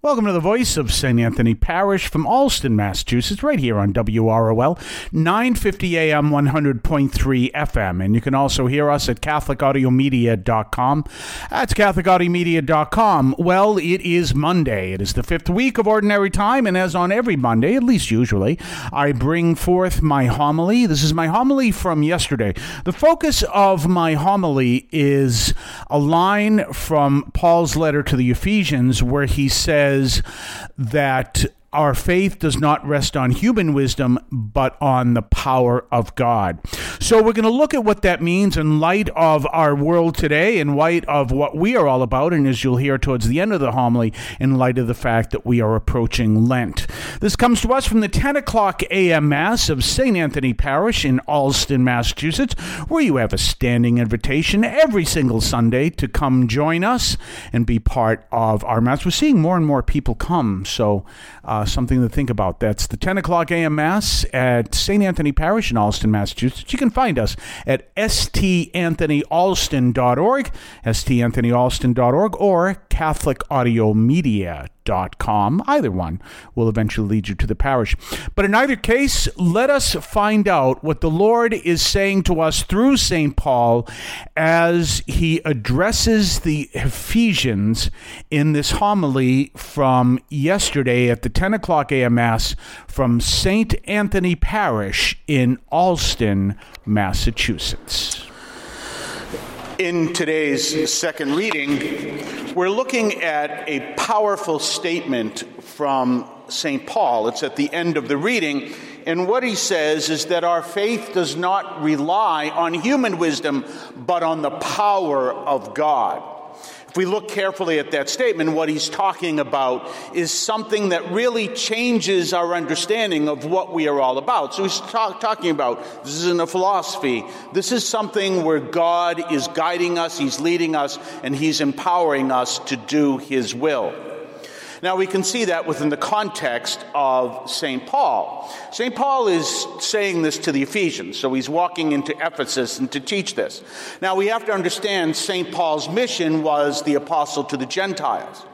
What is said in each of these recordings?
Welcome to the voice of St. Anthony Parish from Allston, Massachusetts, right here on WROL, 950 AM, 100.3 FM. And you can also hear us at CatholicAudiomedia.com. That's CatholicAudiomedia.com. Well, it is Monday. It is the fifth week of Ordinary Time, and as on every Monday, at least usually, I bring forth my homily. This is my homily from yesterday. The focus of my homily is a line from Paul's letter to the Ephesians where he says, says that our faith does not rest on human wisdom, but on the power of God. So, we're going to look at what that means in light of our world today, in light of what we are all about, and as you'll hear towards the end of the homily, in light of the fact that we are approaching Lent. This comes to us from the 10 o'clock a.m. Mass of St. Anthony Parish in Allston, Massachusetts, where you have a standing invitation every single Sunday to come join us and be part of our Mass. We're seeing more and more people come, so uh, Uh, something to think about. That's the 10 o'clock a.m. Mass at St. Anthony Parish in Allston, Massachusetts. You can find us at stanthonyalston.org, stanthonyalston.org, or Catholic Audio com. Either one will eventually lead you to the parish. But in either case, let us find out what the Lord is saying to us through St. Paul as he addresses the Ephesians in this homily from yesterday at the 10 o'clock a.m. Mass from St. Anthony Parish in Allston, Massachusetts. In today's second reading, we're looking at a powerful statement from St. Paul. It's at the end of the reading. And what he says is that our faith does not rely on human wisdom, but on the power of God. If we look carefully at that statement, what he's talking about is something that really changes our understanding of what we are all about. So he's talk, talking about this isn't a philosophy. This is something where God is guiding us, he's leading us, and he's empowering us to do his will. Now, we can see that within the context of St. Paul. St. Paul is saying this to the Ephesians, so he's walking into Ephesus and to teach this. Now, we have to understand St. Paul's mission was the apostle to the Gentiles.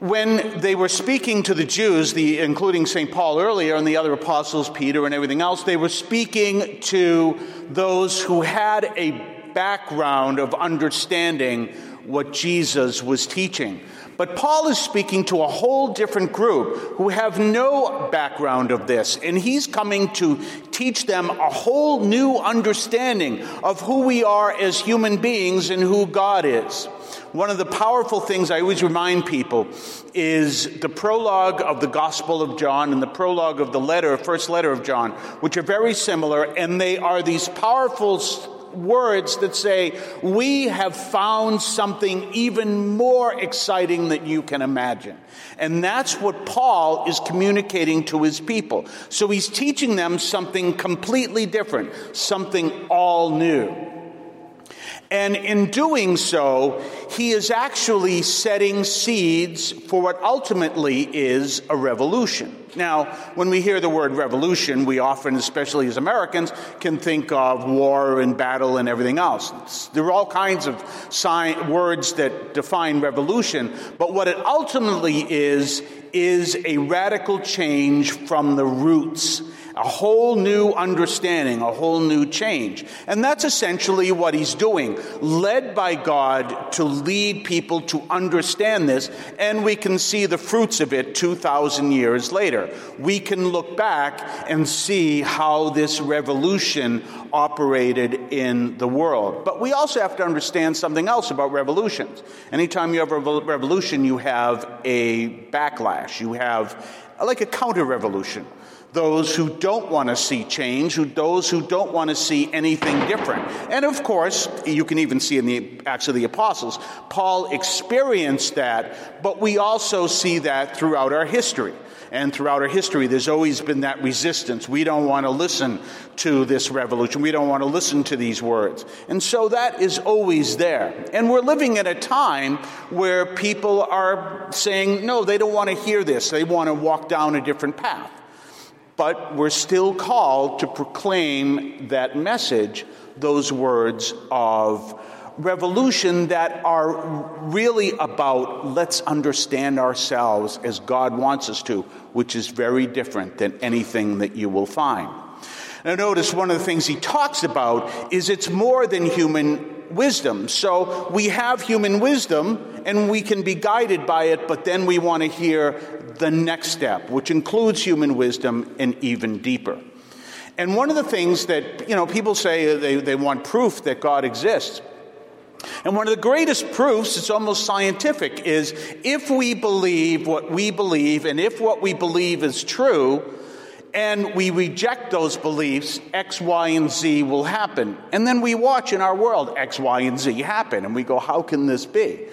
When they were speaking to the Jews, the, including St. Paul earlier and the other apostles, Peter and everything else, they were speaking to those who had a background of understanding what Jesus was teaching. But Paul is speaking to a whole different group who have no background of this, and he's coming to teach them a whole new understanding of who we are as human beings and who God is. One of the powerful things I always remind people is the prologue of the Gospel of John and the prologue of the letter, first letter of John, which are very similar, and they are these powerful words that say, We have found something even more exciting than you can imagine. And that's what Paul is communicating to his people. So he's teaching them something completely different, something all new. And in doing so, he is actually setting seeds for what ultimately is a revolution. Now, when we hear the word revolution, we often, especially as Americans, can think of war and battle and everything else. It's, there are all kinds of sign, words that define revolution, but what it ultimately is, is a radical change from the roots a whole new understanding, a whole new change. And that's essentially what he's doing, led by God to lead people to understand this, and we can see the fruits of it 2,000 years later. We can look back and see how this revolution operated in the world. But we also have to understand something else about revolutions. Anytime you have a revolution, you have a backlash, you have like a counter revolution those who don't want to see change, who, those who don't want to see anything different. And of course, you can even see in the Acts of the Apostles, Paul experienced that, but we also see that throughout our history. And throughout our history, there's always been that resistance. We don't want to listen to this revolution. We don't want to listen to these words. And so that is always there. And we're living at a time where people are saying, no, they don't want to hear this. They want to walk down a different path but we're still called to proclaim that message, those words of revolution that are really about let's understand ourselves as God wants us to, which is very different than anything that you will find. Now, notice one of the things he talks about is it's more than human wisdom. So we have human wisdom and we can be guided by it, but then we want to hear the next step, which includes human wisdom and even deeper. And one of the things that, you know, people say they, they want proof that God exists. And one of the greatest proofs, it's almost scientific, is if we believe what we believe, and if what we believe is true, and we reject those beliefs, X, Y, and Z will happen. And then we watch in our world X, Y, and Z happen, and we go, how can this be?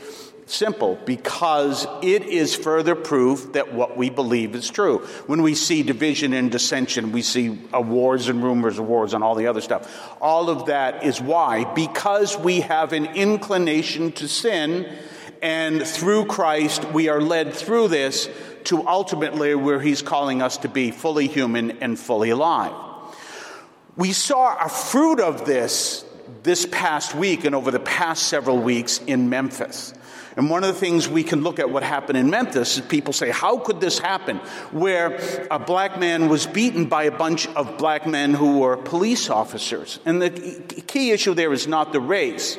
Simple, because it is further proof that what we believe is true. When we see division and dissension, we see uh, wars and rumors of wars and all the other stuff. All of that is why? Because we have an inclination to sin, and through Christ, we are led through this to ultimately where He's calling us to be fully human and fully alive. We saw a fruit of this this past week and over the past several weeks in Memphis. And one of the things we can look at what happened in Memphis is people say, How could this happen? Where a black man was beaten by a bunch of black men who were police officers. And the key issue there is not the race,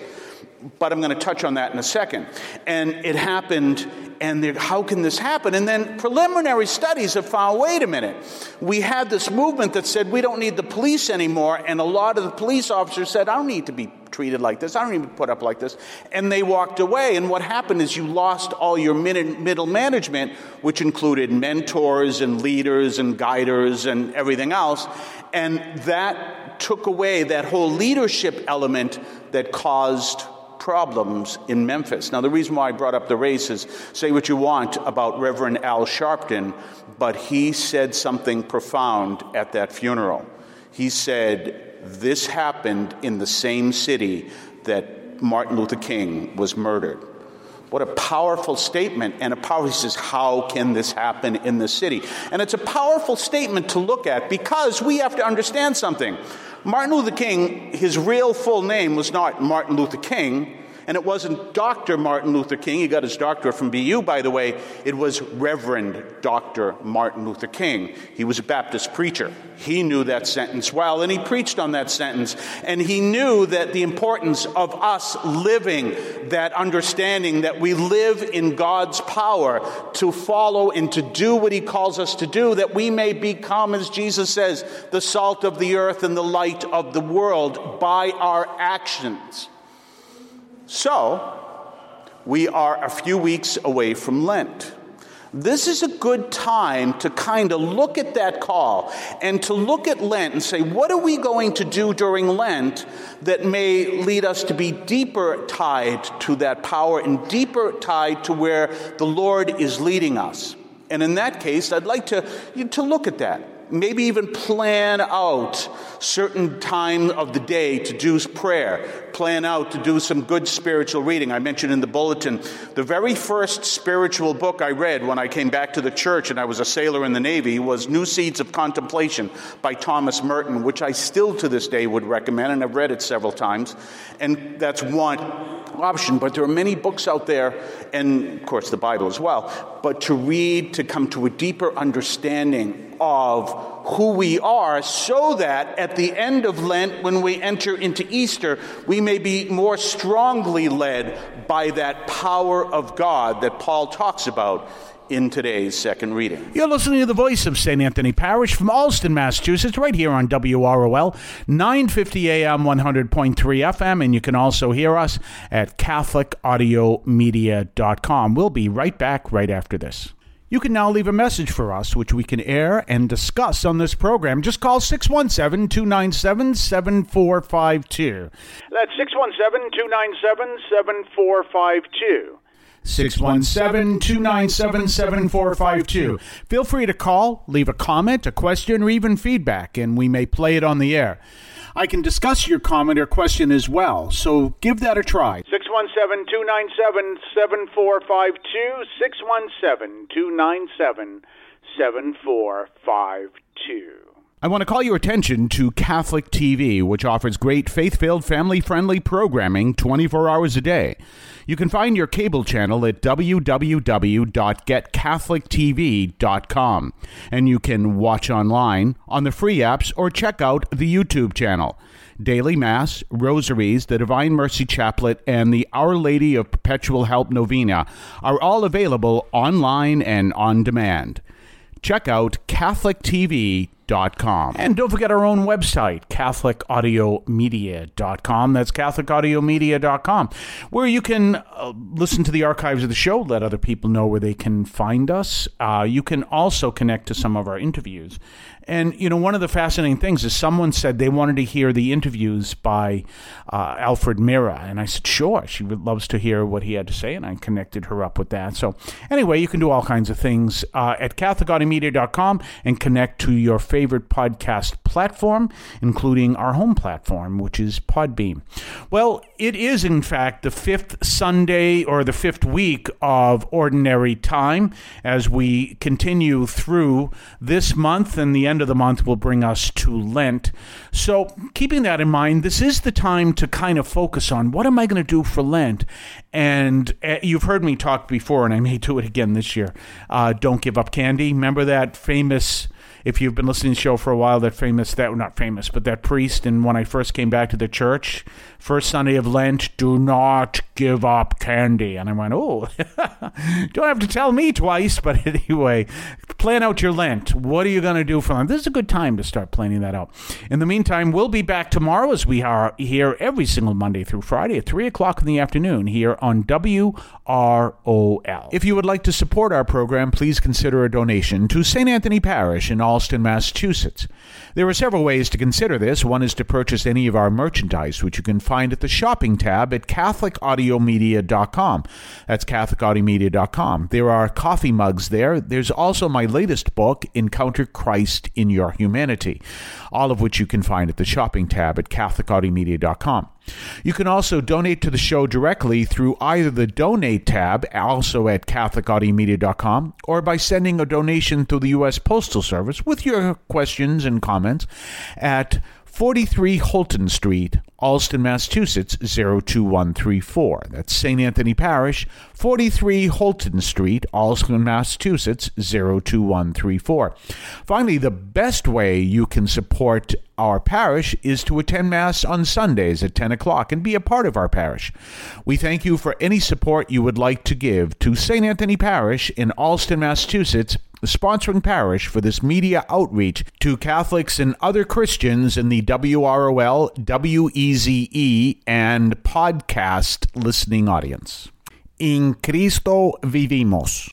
but I'm going to touch on that in a second. And it happened and how can this happen? And then preliminary studies have found wait a minute. We had this movement that said we don't need the police anymore, and a lot of the police officers said, I don't need to be treated like this, I don't to put up like this. And they walked away, and what happened is you lost all your middle management, which included mentors and leaders and guiders and everything else, and that took away that whole leadership element that caused problems in Memphis. Now, the reason why I brought up the race is say what you want about Reverend Al Sharpton, but he said something profound at that funeral. He said, This happened in the same city that Martin Luther King was murdered. What a powerful statement, and a powerful, he says, How can this happen in the city? And it's a powerful statement to look at because we have to understand something. Martin Luther King, his real full name was not Martin Luther King, and it wasn't Dr. Martin Luther King. He got his doctorate from BU, by the way. It was Reverend Dr. Martin Luther King. He was a Baptist preacher. He knew that sentence well, and he preached on that sentence. And he knew that the importance of us living that understanding that we live in God's power to follow and to do what he calls us to do, that we may become, as Jesus says, the salt of the earth and the light of the world by our actions. So, we are a few weeks away from Lent. This is a good time to kind of look at that call and to look at Lent and say, what are we going to do during Lent that may lead us to be deeper tied to that power and deeper tied to where the Lord is leading us? And in that case, I'd like to, to look at that maybe even plan out certain time of the day to do prayer, plan out to do some good spiritual reading. I mentioned in the bulletin the very first spiritual book I read when I came back to the church and I was a sailor in the Navy was New Seeds of Contemplation by Thomas Merton, which I still to this day would recommend, and I've read it several times. And that's one option, but there are many books out there, and of course the Bible as well, but to read to come to a deeper understanding of who we are so that at the end of Lent, when we enter into Easter, we may be more strongly led by that power of God that Paul talks about in today's second reading. You're listening to the voice of St. Anthony Parish from Allston, Massachusetts, right here on WROL, 950 AM, 100.3 FM, and you can also hear us at CatholicAudiomedia.com. We'll be right back right after this. You can now leave a message for us, which we can air and discuss on this program. Just call 617 297 7452. That's 617 297 7452. 617 297 7452. Feel free to call, leave a comment, a question, or even feedback, and we may play it on the air. I can discuss your comment or question as well, so give that a try. 617 297 7452. 617 297 7452. I want to call your attention to Catholic TV, which offers great faith filled, family friendly programming 24 hours a day. You can find your cable channel at www.getcatholictv.com, and you can watch online on the free apps or check out the YouTube channel. Daily Mass, Rosaries, the Divine Mercy Chaplet, and the Our Lady of Perpetual Help Novena are all available online and on demand. Check out CatholicTV.com and don't forget our own website, CatholicAudiomedia.com. That's CatholicAudiomedia.com, where you can uh, listen to the archives of the show, let other people know where they can find us. Uh, you can also connect to some of our interviews. And, you know, one of the fascinating things is someone said they wanted to hear the interviews by uh, Alfred Mira. And I said, sure, she loves to hear what he had to say. And I connected her up with that. So, anyway, you can do all kinds of things uh, at CatholicAudiomedia.com and connect to your favorite podcast platform, including our home platform, which is Podbean. Well, it is, in fact, the fifth Sunday or the fifth week of Ordinary Time as we continue through this month, and the end of the month will bring us to Lent. So, keeping that in mind, this is the time to kind of focus on what am I going to do for Lent? And uh, you've heard me talk before, and I may do it again this year. Uh, don't give up candy. Remember that famous if you've been listening to the show for a while, that famous, that not famous, but that priest, and when I first came back to the church, first Sunday of Lent, do not give up candy. And I went, oh, don't have to tell me twice. But anyway, plan out your Lent. What are you going to do for Lent? This is a good time to start planning that out. In the meantime, we'll be back tomorrow as we are here every single Monday through Friday at 3 o'clock in the afternoon here on WROL. If you would like to support our program, please consider a donation to St. Anthony Parish in Allston, Massachusetts. There are several ways to consider this. One is to purchase any of our merchandise, which you can find at the shopping tab at CatholicAudiomedia.com. That's CatholicAudiomedia.com. There are coffee mugs there. There's also my latest book, Encounter Christ in Your Humanity, all of which you can find at the shopping tab at CatholicAudiomedia.com. You can also donate to the show directly through either the Donate tab, also at CatholicAudiomedia.com, or by sending a donation through the U.S. Postal Service with your questions and comments at 43 Holton Street, Allston, Massachusetts 02134. That's St. Anthony Parish, 43 Holton Street, Allston, Massachusetts 02134. Finally, the best way you can support our parish is to attend Mass on Sundays at 10 o'clock and be a part of our parish. We thank you for any support you would like to give to St. Anthony Parish in Allston, Massachusetts the sponsoring parish for this media outreach to Catholics and other Christians in the WROL, WEZE, and podcast listening audience. In Cristo vivimos.